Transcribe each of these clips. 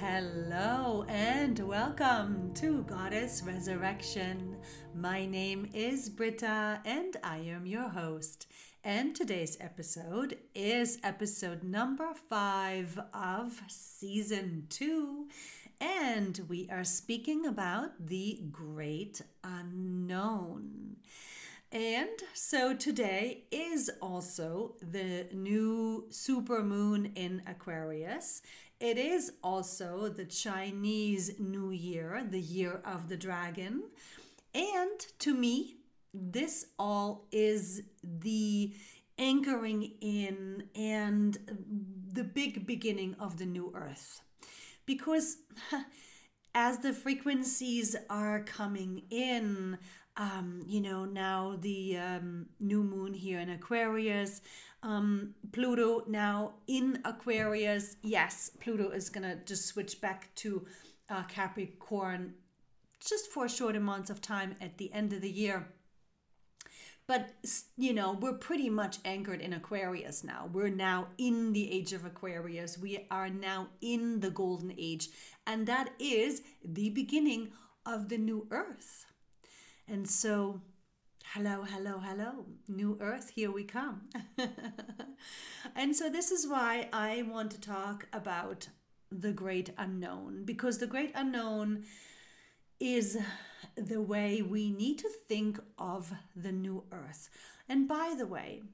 Hello and welcome to Goddess Resurrection. My name is Britta and I am your host. And today's episode is episode number five of season two. And we are speaking about the great unknown. And so today is also the new super moon in Aquarius. It is also the Chinese New Year, the year of the dragon. And to me, this all is the anchoring in and the big beginning of the new earth. Because as the frequencies are coming in, um, you know, now the um, new moon here in Aquarius, um, Pluto now in Aquarius. Yes, Pluto is going to just switch back to uh, Capricorn just for short amount of time at the end of the year. But, you know, we're pretty much anchored in Aquarius now. We're now in the age of Aquarius. We are now in the golden age. And that is the beginning of the new earth. And so, hello, hello, hello, new earth, here we come. and so, this is why I want to talk about the great unknown, because the great unknown is the way we need to think of the new earth. And by the way,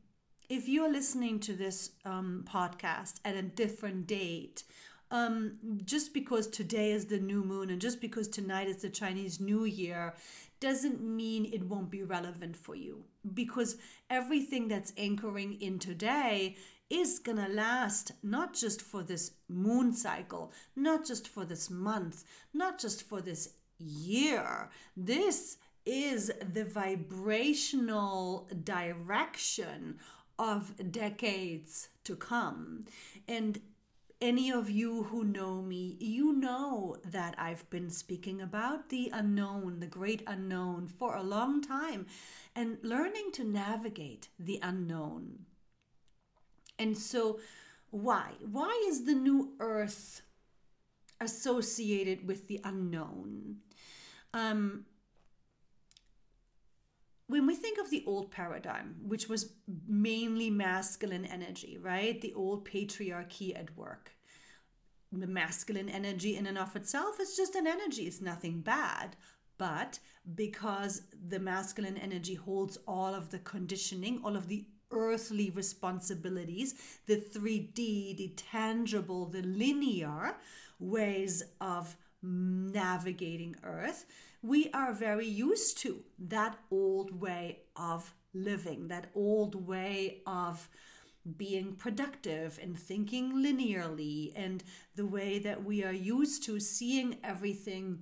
if you're listening to this um, podcast at a different date, um, just because today is the new moon and just because tonight is the Chinese New Year doesn't mean it won't be relevant for you because everything that's anchoring in today is going to last not just for this moon cycle, not just for this month, not just for this year. This is the vibrational direction of decades to come. And any of you who know me, you know that I've been speaking about the unknown, the great unknown, for a long time and learning to navigate the unknown. And so, why? Why is the new earth associated with the unknown? Um, when we think of the old paradigm, which was mainly masculine energy, right? The old patriarchy at work. The masculine energy in and of itself is just an energy, it's nothing bad. But because the masculine energy holds all of the conditioning, all of the earthly responsibilities, the 3D, the tangible, the linear ways of navigating Earth, we are very used to that old way of living, that old way of being productive and thinking linearly, and the way that we are used to seeing everything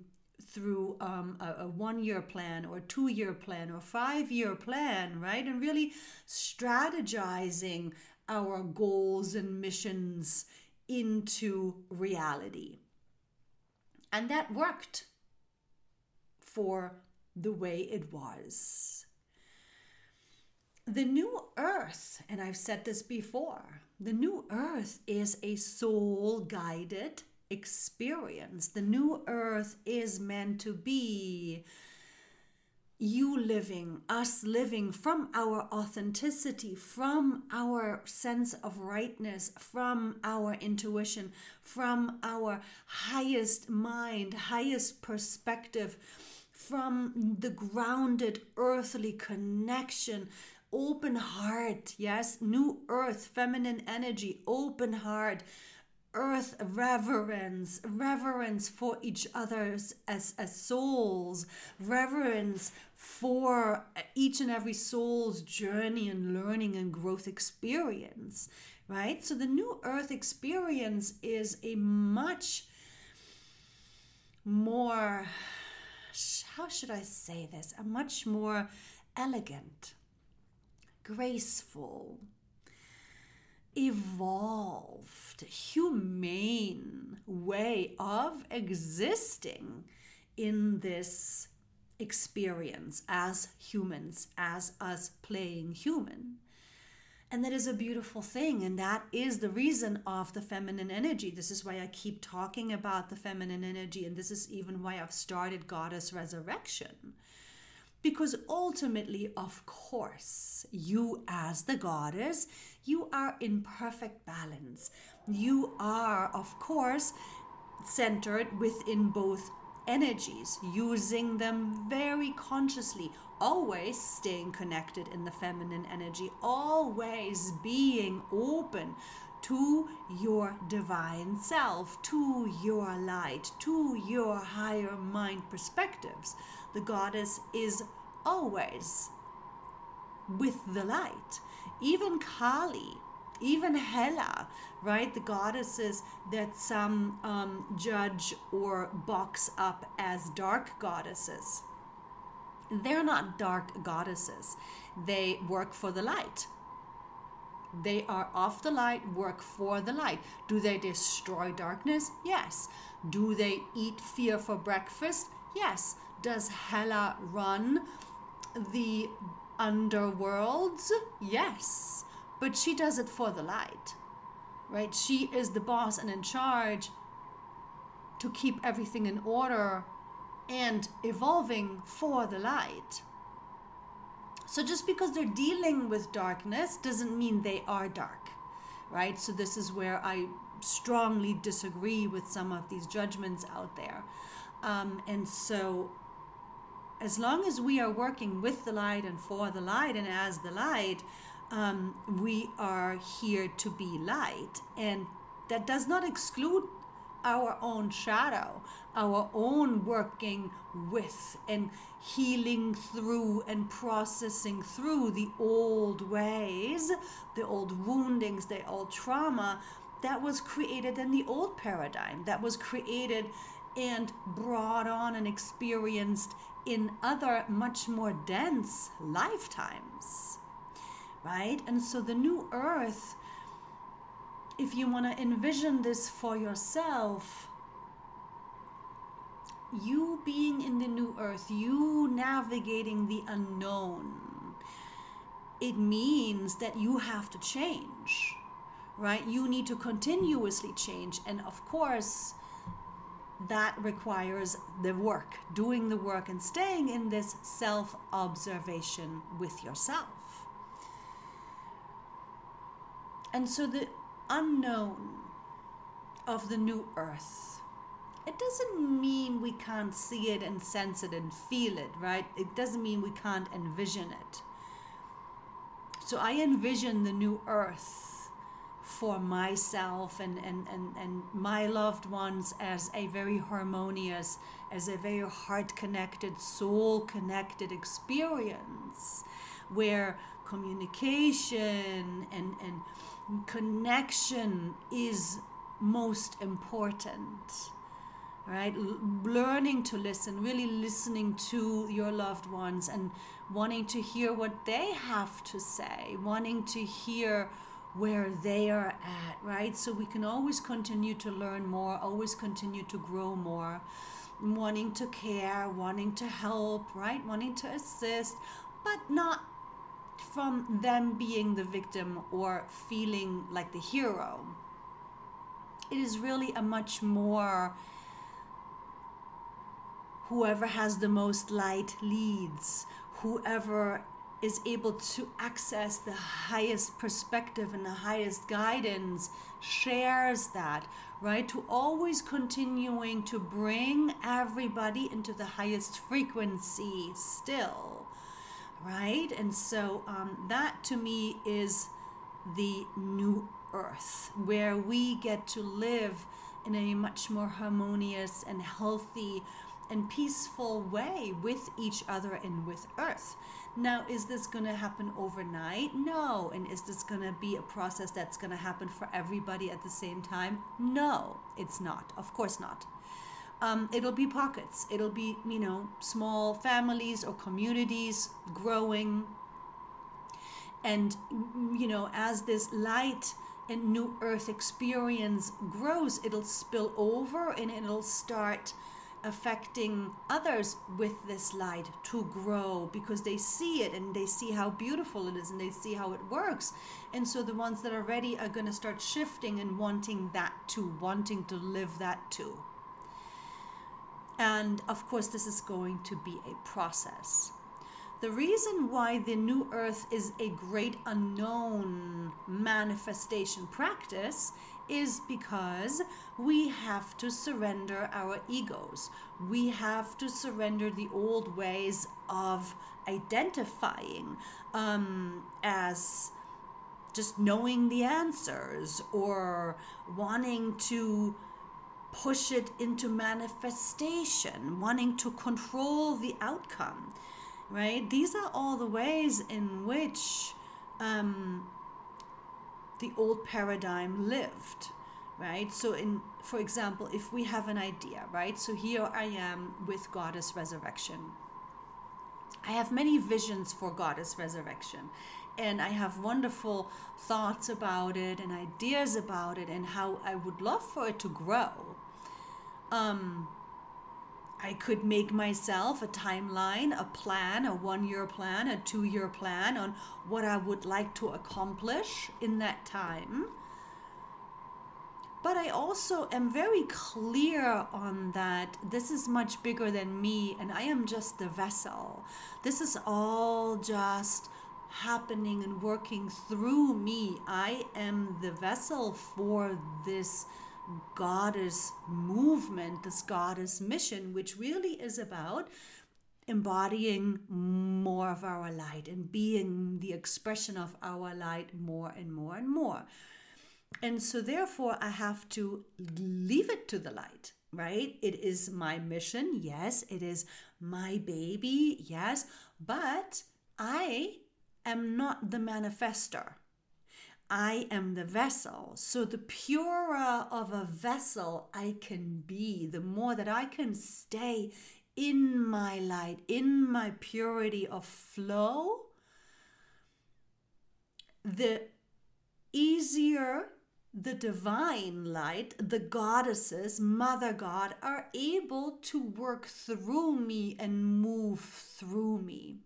through um, a, a one year plan or two year plan or five year plan, right? And really strategizing our goals and missions into reality. And that worked for the way it was. The new earth, and I've said this before, the new earth is a soul guided experience. The new earth is meant to be you living, us living from our authenticity, from our sense of rightness, from our intuition, from our highest mind, highest perspective, from the grounded earthly connection. Open heart, yes, new earth, feminine energy, open heart, earth reverence, reverence for each other's as, as souls, reverence for uh, each and every soul's journey and learning and growth experience, right? So the new earth experience is a much more, how should I say this? A much more elegant, graceful, evolved, humane way of existing in this experience as humans, as us playing human. And that is a beautiful thing. And that is the reason of the feminine energy. This is why I keep talking about the feminine energy. And this is even why I've started Goddess Resurrection. Because ultimately, of course, you as the goddess, you are in perfect balance. You are, of course, centered within both energies, using them very consciously, always staying connected in the feminine energy, always being open to your divine self, to your light, to your higher mind perspectives. The goddess is always with the light. Even Kali, even Hela, right? The goddesses that some um, judge or box up as dark goddesses. They're not dark goddesses, they work for the light. They are of the light, work for the light. Do they destroy darkness? Yes. Do they eat fear for breakfast? Yes. Does Hela run the underworlds? Yes. But she does it for the light, right? She is the boss and in charge to keep everything in order and evolving for the light. So just because they're dealing with darkness doesn't mean they are dark, right? So this is where I strongly disagree with some of these judgments out there. Um, and so as long as we are working with the light and for the light and as the light, um, we are here to be light. And that does not exclude our own shadow, our own working with and healing through and processing through the old ways, the old woundings, the old trauma that was created in the old paradigm, that was created and brought on and experienced in other much more dense lifetimes. Right? And so the new earth if you want to envision this for yourself, you being in the new earth, you navigating the unknown, it means that you have to change, right? You need to continuously change. And of course, that requires the work, doing the work, and staying in this self observation with yourself. And so the unknown of the new earth. It doesn't mean we can't see it and sense it and feel it, right? It doesn't mean we can't envision it. So I envision the new earth for myself and, and, and, and my loved ones as a very harmonious, as a very heart connected, soul connected experience where communication and, and connection is most important right? L- learning to listen really listening to your loved ones and wanting to hear what they have to say wanting to hear where they are at right? So we can always continue to learn more always continue to grow more. Wanting to care wanting to help right? Wanting to assist but not from them being the victim or feeling like the hero. It is really a much more whoever has the most light leads, whoever is able to access the highest perspective and the highest guidance shares that, right? To always continuing to bring everybody into the highest frequency still right? And so um, that to me is the new earth where we get to live in a much more harmonious and healthy and peaceful way with each other and with earth. Now, is this going to happen overnight? No. And is this going to be a process that's going to happen for everybody at the same time? No, it's not. Of course not um, it'll be pockets. It'll be, you know, small families or communities growing. And, you know, as this light and new earth experience grows, it'll spill over and it'll start affecting others with this light to grow because they see it and they see how beautiful it is and they see how it works. And so the ones that are ready are going to start shifting and wanting that too, wanting to live that too. And of course, this is going to be a process. The reason why the new earth is a great unknown manifestation practice is because we have to surrender our egos. We have to surrender the old ways of identifying um, as just knowing the answers or wanting to push it into manifestation, wanting to control the outcome, right? These are all the ways in which um, the old paradigm lived right? So in for example if we have an idea right? So here i am with goddess resurrection. I have many visions for goddess resurrection and i have wonderful thoughts about it and ideas about it and how i would love for it to grow um I could make myself a timeline, a plan, a one year plan, a two year plan on what I would like to accomplish in that time. But I also am very clear on that this is much bigger than me and I am just the vessel. This is all just happening and working through me. I am the vessel for this goddess movement, this goddess mission, which really is about embodying more of our light and being the expression of our light more and more and more. And so, therefore, I have to leave it to the light, right? It is my mission. Yes. It is my baby. Yes. But I am not the manifester. I am the vessel. So, the purer of a vessel I can be, the more that I can stay in my light, in my purity of flow, the easier the divine light, the goddesses, Mother God, are able to work through me and move through me.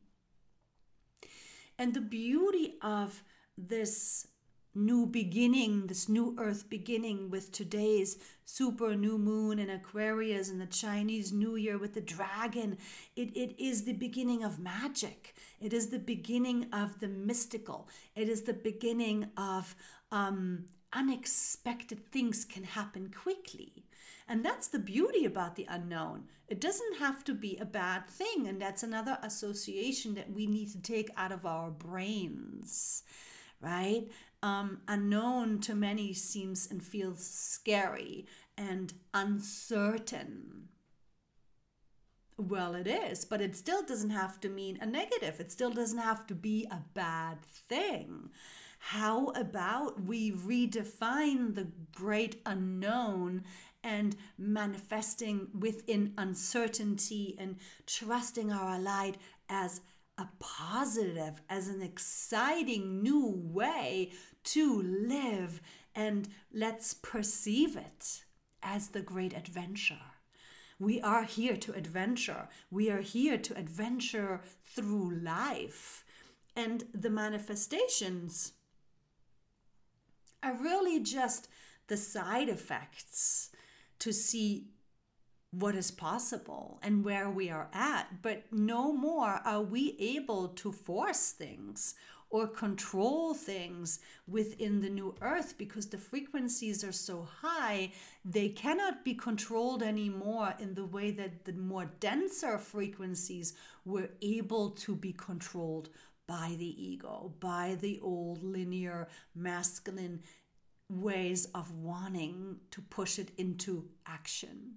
And the beauty of this new beginning, this new earth beginning with today's super new moon in Aquarius and the Chinese New Year with the dragon. It, it is the beginning of magic. It is the beginning of the mystical. It is the beginning of um, unexpected things can happen quickly. And that's the beauty about the unknown. It doesn't have to be a bad thing. And that's another association that we need to take out of our brains, right? Um, unknown to many seems and feels scary and uncertain. Well, it is, but it still doesn't have to mean a negative. It still doesn't have to be a bad thing. How about we redefine the great unknown and manifesting within uncertainty and trusting our light as a positive, as an exciting new way to live, and let's perceive it as the great adventure. We are here to adventure. We are here to adventure through life. And the manifestations are really just the side effects to see what is possible and where we are at, but no more are we able to force things or control things within the new earth because the frequencies are so high, they cannot be controlled anymore in the way that the more denser frequencies were able to be controlled by the ego, by the old linear masculine ways of wanting to push it into action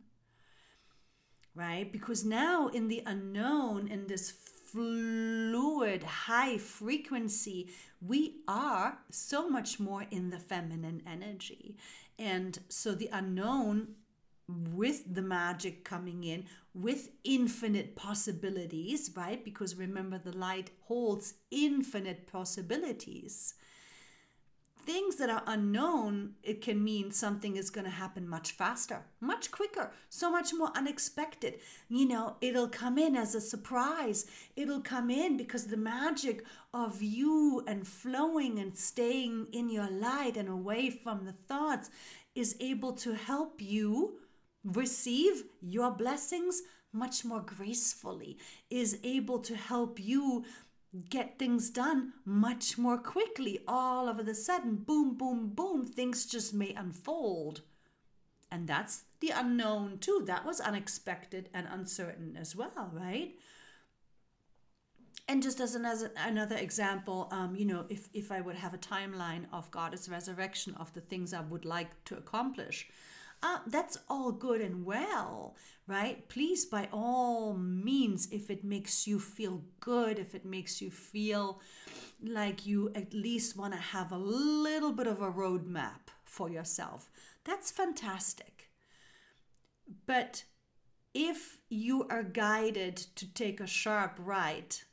right? Because now in the unknown, in this fluid, high frequency, we are so much more in the feminine energy. And so the unknown, with the magic coming in, with infinite possibilities, right? Because remember, the light holds infinite possibilities. Things that are unknown, it can mean something is going to happen much faster, much quicker, so much more unexpected. You know, it'll come in as a surprise. It'll come in because the magic of you and flowing and staying in your light and away from the thoughts is able to help you receive your blessings much more gracefully, is able to help you get things done much more quickly. All of a sudden, boom, boom, boom, things just may unfold. And that's the unknown too. That was unexpected and uncertain as well, right? And just as, an, as another example, um, you know, if, if I would have a timeline of Goddess resurrection of the things I would like to accomplish, uh, that's all good and well, right? Please, by all means, if it makes you feel good, if it makes you feel like you at least want to have a little bit of a roadmap for yourself, that's fantastic. But if you are guided to take a sharp right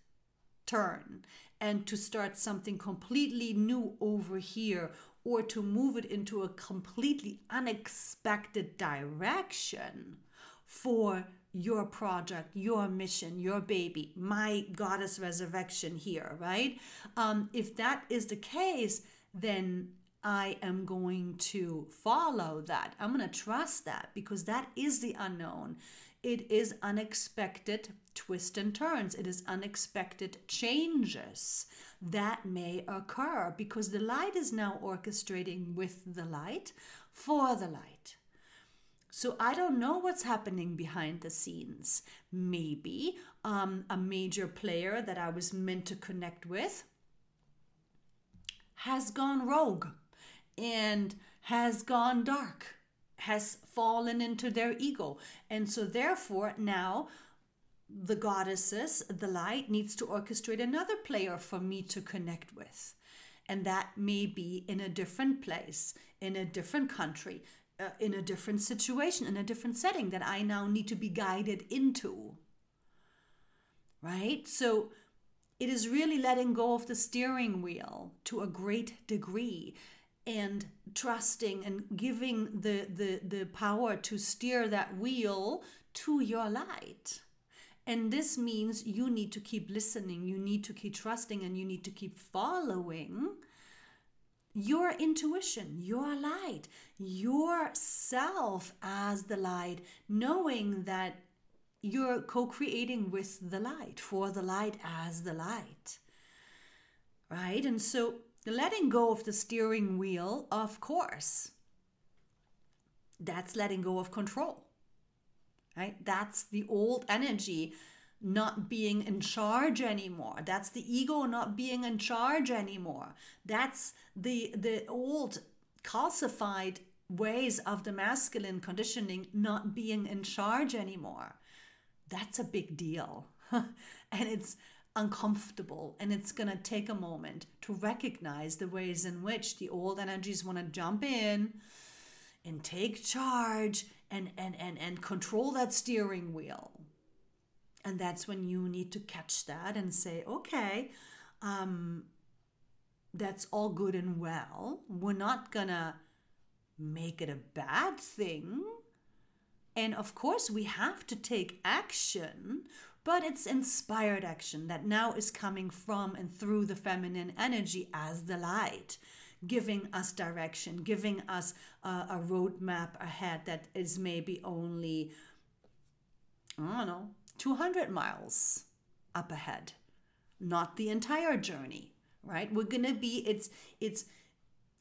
turn and to start something completely new over here or to move it into a completely unexpected direction for your project, your mission, your baby, my goddess resurrection here, right? Um, if that is the case, then I am going to follow that. I'm going to trust that because that is the unknown. It is unexpected twists and turns, it is unexpected changes that may occur because the light is now orchestrating with the light for the light. So I don't know what's happening behind the scenes. Maybe um, a major player that I was meant to connect with has gone rogue and has gone dark, has fallen into their ego. And so, therefore, now the goddesses, the light, needs to orchestrate another player for me to connect with. And that may be in a different place, in a different country, uh, in a different situation, in a different setting that I now need to be guided into. Right? So it is really letting go of the steering wheel to a great degree and trusting and giving the, the, the power to steer that wheel to your light and this means you need to keep listening, you need to keep trusting, and you need to keep following your intuition, your light, yourself as the light, knowing that you're co creating with the light, for the light as the light. Right? And so letting go of the steering wheel, of course, that's letting go of control right? That's the old energy not being in charge anymore. That's the ego not being in charge anymore. That's the the old calcified ways of the masculine conditioning not being in charge anymore. That's a big deal. and it's uncomfortable and it's going to take a moment to recognize the ways in which the old energies want to jump in and take charge and and and and control that steering wheel. And that's when you need to catch that and say okay um that's all good and well. We're not gonna make it a bad thing. And of course we have to take action but it's inspired action that now is coming from and through the feminine energy as the light giving us direction, giving us a, a roadmap ahead that is maybe only, I don't know, 200 miles up ahead, not the entire journey, right? We're to be, it's, it's,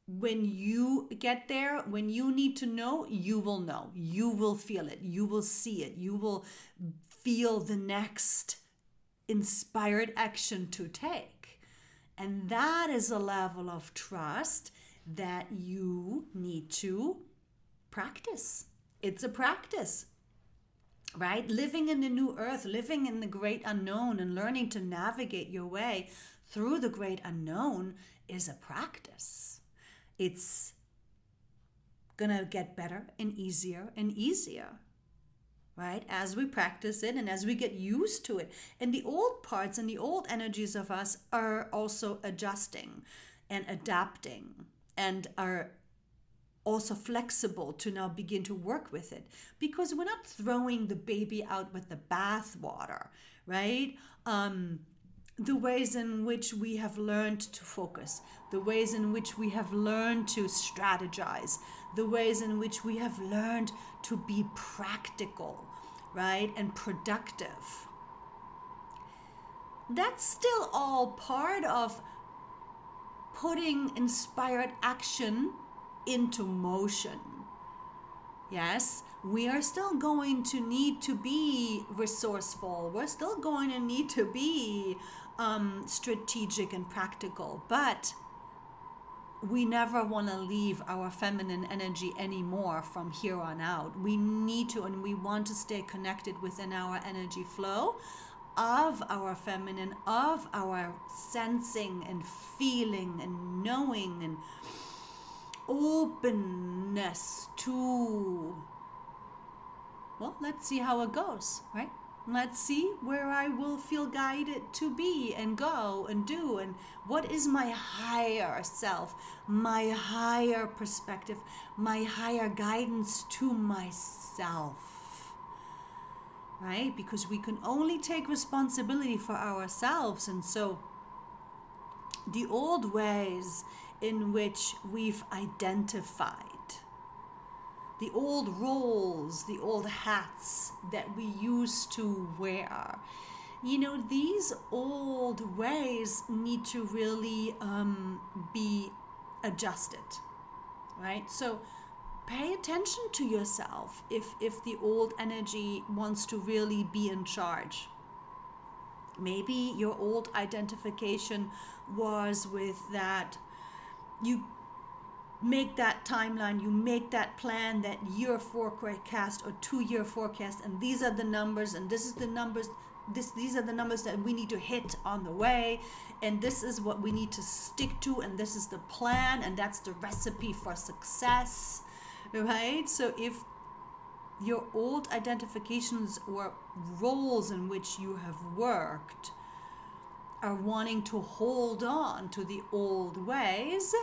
when you get there, when you need to know, you will know. You will feel it. You will see it. You will feel the next inspired action to take. And that is a level of trust that you need to practice. It's a practice, right? Living in the new earth, living in the great unknown, and learning to navigate your way through the great unknown is a practice. It's gonna get better and easier and easier right? As we practice it and as we get used to it. And the old parts and the old energies of us are also adjusting and adapting and are also flexible to now begin to work with it because we're not throwing the baby out with the bathwater, right? Um, the ways in which we have learned to focus, the ways in which we have learned to strategize, the ways in which we have learned to be practical, right, and productive. That's still all part of putting inspired action into motion. Yes, we are still going to need to be resourceful. We're still going to need to be um, strategic and practical, but we never want to leave our feminine energy anymore from here on out. We need to, and we want to stay connected within our energy flow of our feminine, of our sensing and feeling and knowing and openness to. Well, let's see how it goes, right? Let's see where I will feel guided to be and go and do, and what is my higher self, my higher perspective, my higher guidance to myself. Right? Because we can only take responsibility for ourselves, and so the old ways in which we've identified the old roles, the old hats that we used to wear. You know, these old ways need to really um, be adjusted, right? So pay attention to yourself if, if the old energy wants to really be in charge. Maybe your old identification was with that you make that timeline, you make that plan, that year forecast or two year forecast, and these are the numbers, and this is the numbers. This, these are the numbers that we need to hit on the way, and this is what we need to stick to, and this is the plan, and that's the recipe for success, right? So, if your old identifications or roles in which you have worked are wanting to hold on to the old ways,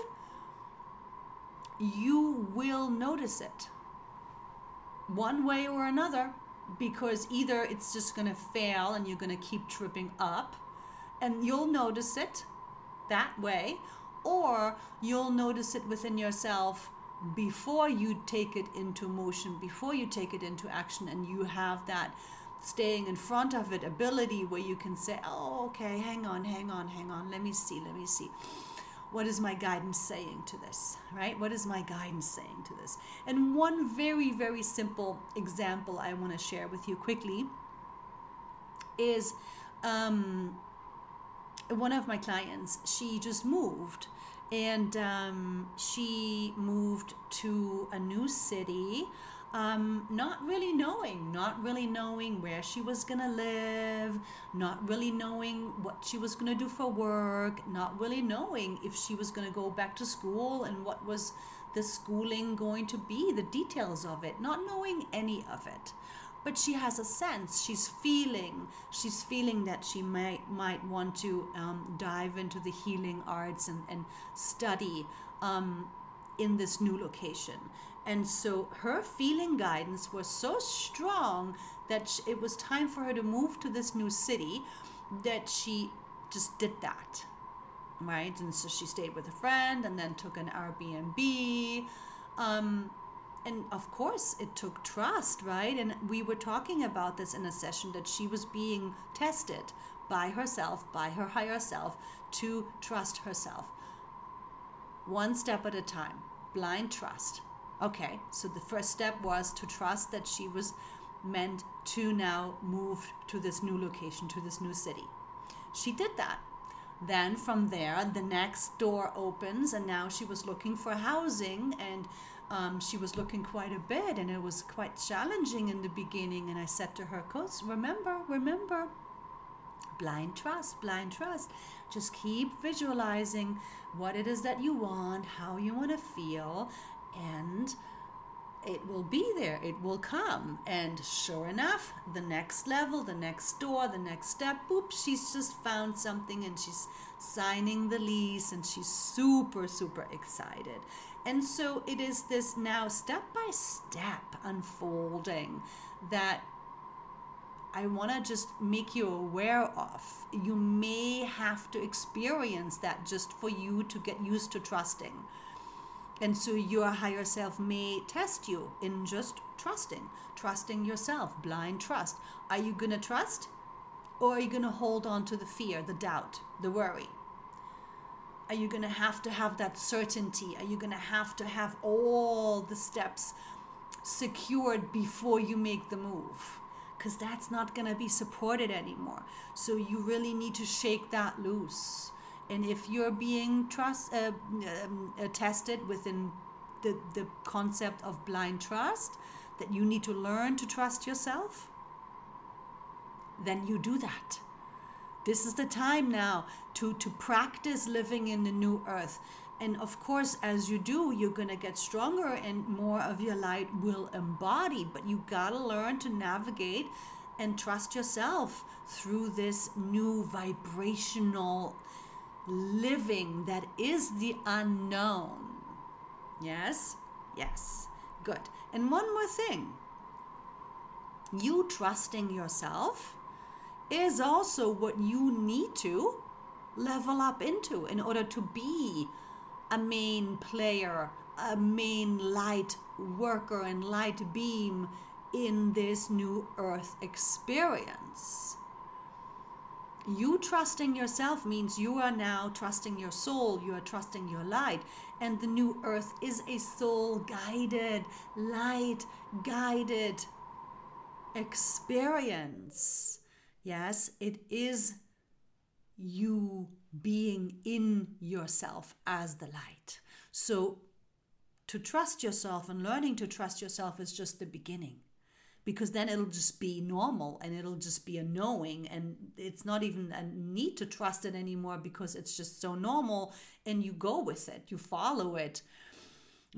you will notice it. One way or another because either it's just going to fail and you're going to keep tripping up and you'll notice it that way or you'll notice it within yourself before you take it into motion before you take it into action and you have that staying in front of it ability where you can say oh okay hang on hang on hang on. Let me see let me see what is my guidance saying to this, right? What is my guidance saying to this? And one very, very simple example I want to share with you quickly is um, one of my clients, she just moved and um, she moved to a new city um, not really knowing, not really knowing where she was gonna live, not really knowing what she was gonna do for work, not really knowing if she was gonna go back to school and what was the schooling going to be, the details of it, not knowing any of it. But she has a sense. She's feeling. She's feeling that she might might want to um, dive into the healing arts and and study um, in this new location and so her feeling guidance was so strong that it was time for her to move to this new city that she just did that. Right? And so she stayed with a friend and then took an Airbnb. Um, and of course, it took trust, right? And we were talking about this in a session that she was being tested by herself, by her higher self, to trust herself. One step at a time, blind trust Okay, so the first step was to trust that she was meant to now move to this new location, to this new city. She did that. Then from there, the next door opens, and now she was looking for housing, and um, she was looking quite a bit, and it was quite challenging in the beginning. And I said to her, "Coach, remember, remember, blind trust, blind trust. Just keep visualizing what it is that you want, how you want to feel, and it will be there, it will come. And sure enough, the next level, the next door, the next step, boop, she's just found something and she's signing the lease and she's super, super excited. And so it is this now step by step unfolding that I want to just make you aware of. You may have to experience that just for you to get used to trusting. And so your higher self may test you in just trusting, trusting yourself, blind trust. Are you going to trust? Or are you going to hold on to the fear, the doubt, the worry? Are you going to have to have that certainty? Are you going to have to have all the steps secured before you make the move? because that's not going to be supported anymore. So you really need to shake that loose. And if you're being trust uh, um, uh, tested within the the concept of blind trust, that you need to learn to trust yourself, then you do that. This is the time now to to practice living in the new earth and of course, as you do, you're going to get stronger and more of your light will embody. But you got to learn to navigate and trust yourself through this new vibrational living that is the unknown. Yes? Yes. Good. And one more thing you trusting yourself is also what you need to level up into in order to be a main player, a main light worker and light beam in this new earth experience. You trusting yourself means you are now trusting your soul, you are trusting your light. And the new earth is a soul guided, light guided experience. Yes, it is you being in yourself as the light. So, to trust yourself and learning to trust yourself is just the beginning because then it'll just be normal and it'll just be a knowing and it's not even a need to trust it anymore because it's just so normal and you go with it you follow it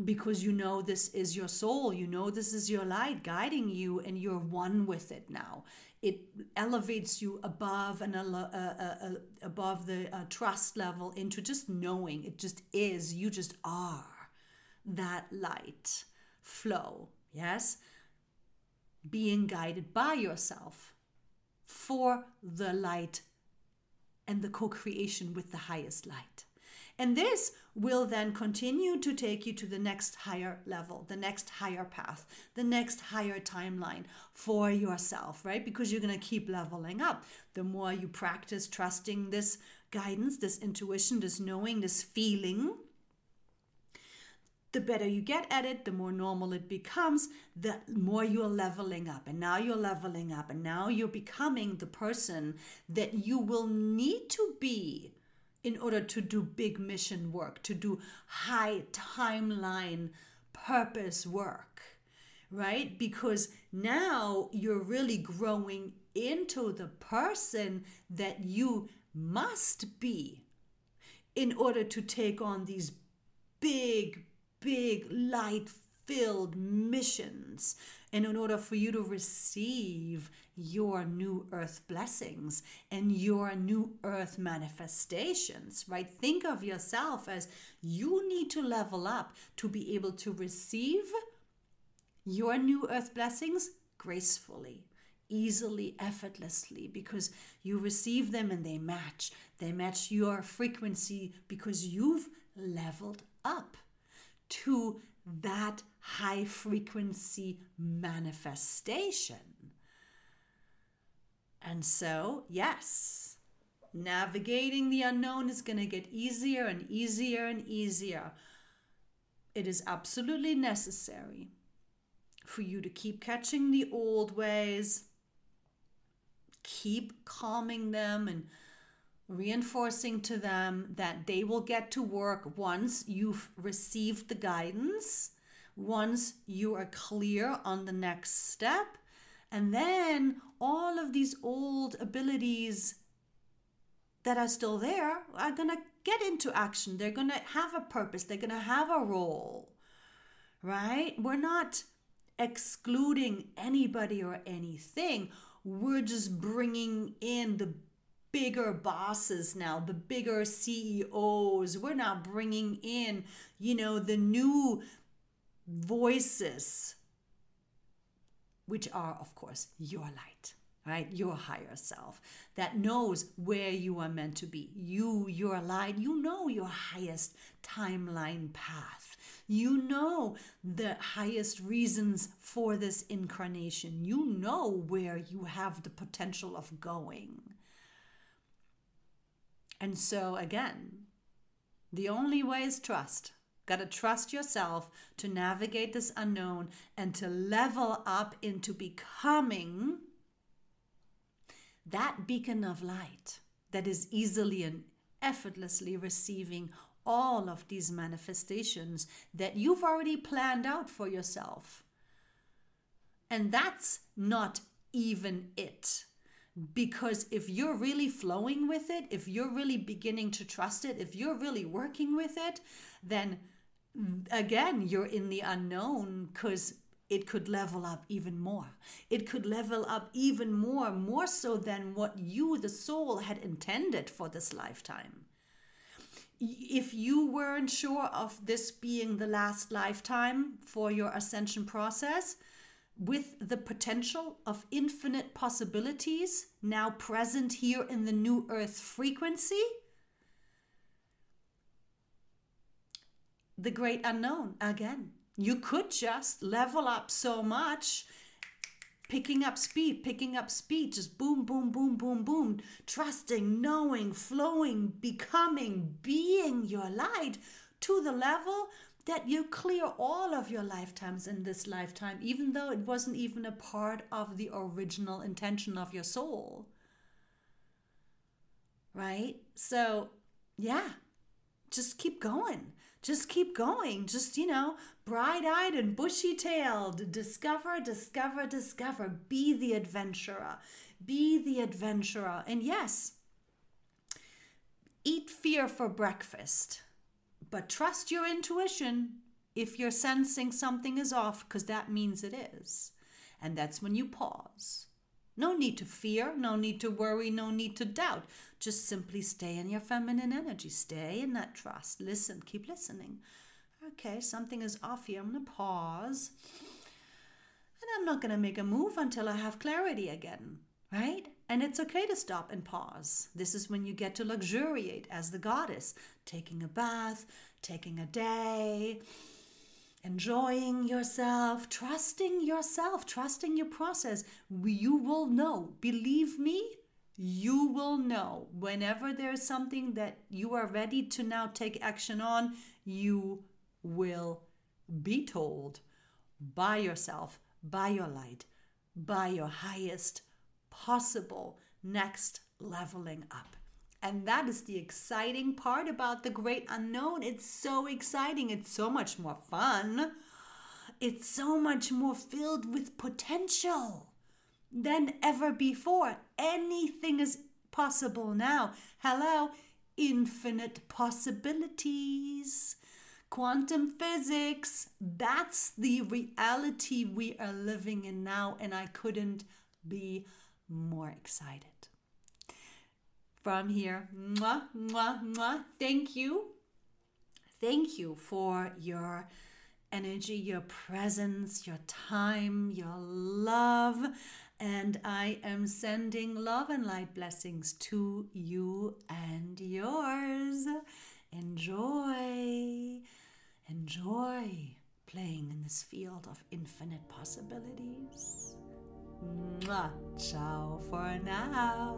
because you know this is your soul you know this is your light guiding you and you're one with it now. It elevates you above and uh, uh, uh, above the uh, trust level into just knowing it just is you just are that light flow yes being guided by yourself for the light and the co-creation with the highest light and this will then continue to take you to the next higher level, the next higher path, the next higher timeline for yourself, right? Because you're going to keep leveling up. The more you practice trusting this guidance, this intuition, this knowing, this feeling, the better you get at it, the more normal it becomes, the more you're leveling up. And now you're leveling up, and now you're becoming the person that you will need to be in order to do big mission work, to do high timeline purpose work, right? Because now you're really growing into the person that you must be in order to take on these big, big light filled missions and in order for you to receive your new earth blessings and your new earth manifestations, right? Think of yourself as you need to level up to be able to receive your new earth blessings gracefully easily, effortlessly, because you receive them and they match. They match your frequency because you've leveled up to that high frequency manifestation. And so, yes, navigating the unknown is going to get easier and easier and easier. It is absolutely necessary for you to keep catching the old ways, keep calming them and reinforcing to them that they will get to work once you've received the guidance, once you are clear on the next step, and then all of these old abilities that are still there are going to get into action. They're going to have a purpose, they're going to have a role, right? We're not excluding anybody or anything. We're just bringing in the bigger bosses now, the bigger CEOs. We're now bringing in, you know, the new voices, which are, of course, your light right? Your higher self that knows where you are meant to be. You, your light, you know your highest timeline path. You know the highest reasons for this incarnation. You know where you have the potential of going. And so, again, the only way is trust. Got to trust yourself to navigate this unknown and to level up into becoming that beacon of light that is easily and effortlessly receiving all of these manifestations that you've already planned out for yourself. And that's not even it. Because if you're really flowing with it, if you're really beginning to trust it, if you're really working with it, then again, you're in the unknown because it could level up even more. It could level up even more, more so than what you, the soul, had intended for this lifetime. If you weren't sure of this being the last lifetime for your ascension process, with the potential of infinite possibilities now present here in the new earth frequency, the great unknown again you could just level up so much picking up speed, picking up speed, just boom, boom, boom, boom, boom, trusting, knowing, flowing, becoming, being your light to the level that you clear all of your lifetimes in this lifetime, even though it wasn't even a part of the original intention of your soul. Right? So, yeah, just keep going just keep going. Just, you know, bright eyed and bushy tailed. Discover, discover, discover. Be the adventurer. Be the adventurer. And yes, eat fear for breakfast, but trust your intuition if you're sensing something is off, because that means it is. And that's when you pause. No need to fear, no need to worry, no need to doubt. Just simply stay in your feminine energy, stay in that trust. Listen, keep listening. Okay, something is off here. I'm going to pause. And I'm not going to make a move until I have clarity again, right? And it's okay to stop and pause. This is when you get to luxuriate as the goddess, taking a bath, taking a day enjoying yourself, trusting yourself, trusting your process. You will know. Believe me, you will know. Whenever there's something that you are ready to now take action on, you will be told by yourself, by your light, by your highest possible next leveling up. And that is the exciting part about the great unknown. It's so exciting. It's so much more fun. It's so much more filled with potential than ever before. Anything is possible now. Hello, infinite possibilities. Quantum physics, that's the reality we are living in now, and I couldn't be more excited from here. Mwah, mwah, mwah. Thank you. Thank you for your energy, your presence, your time, your love. And I am sending love and light blessings to you and yours. Enjoy. Enjoy playing in this field of infinite possibilities. Mwah. Ciao for now.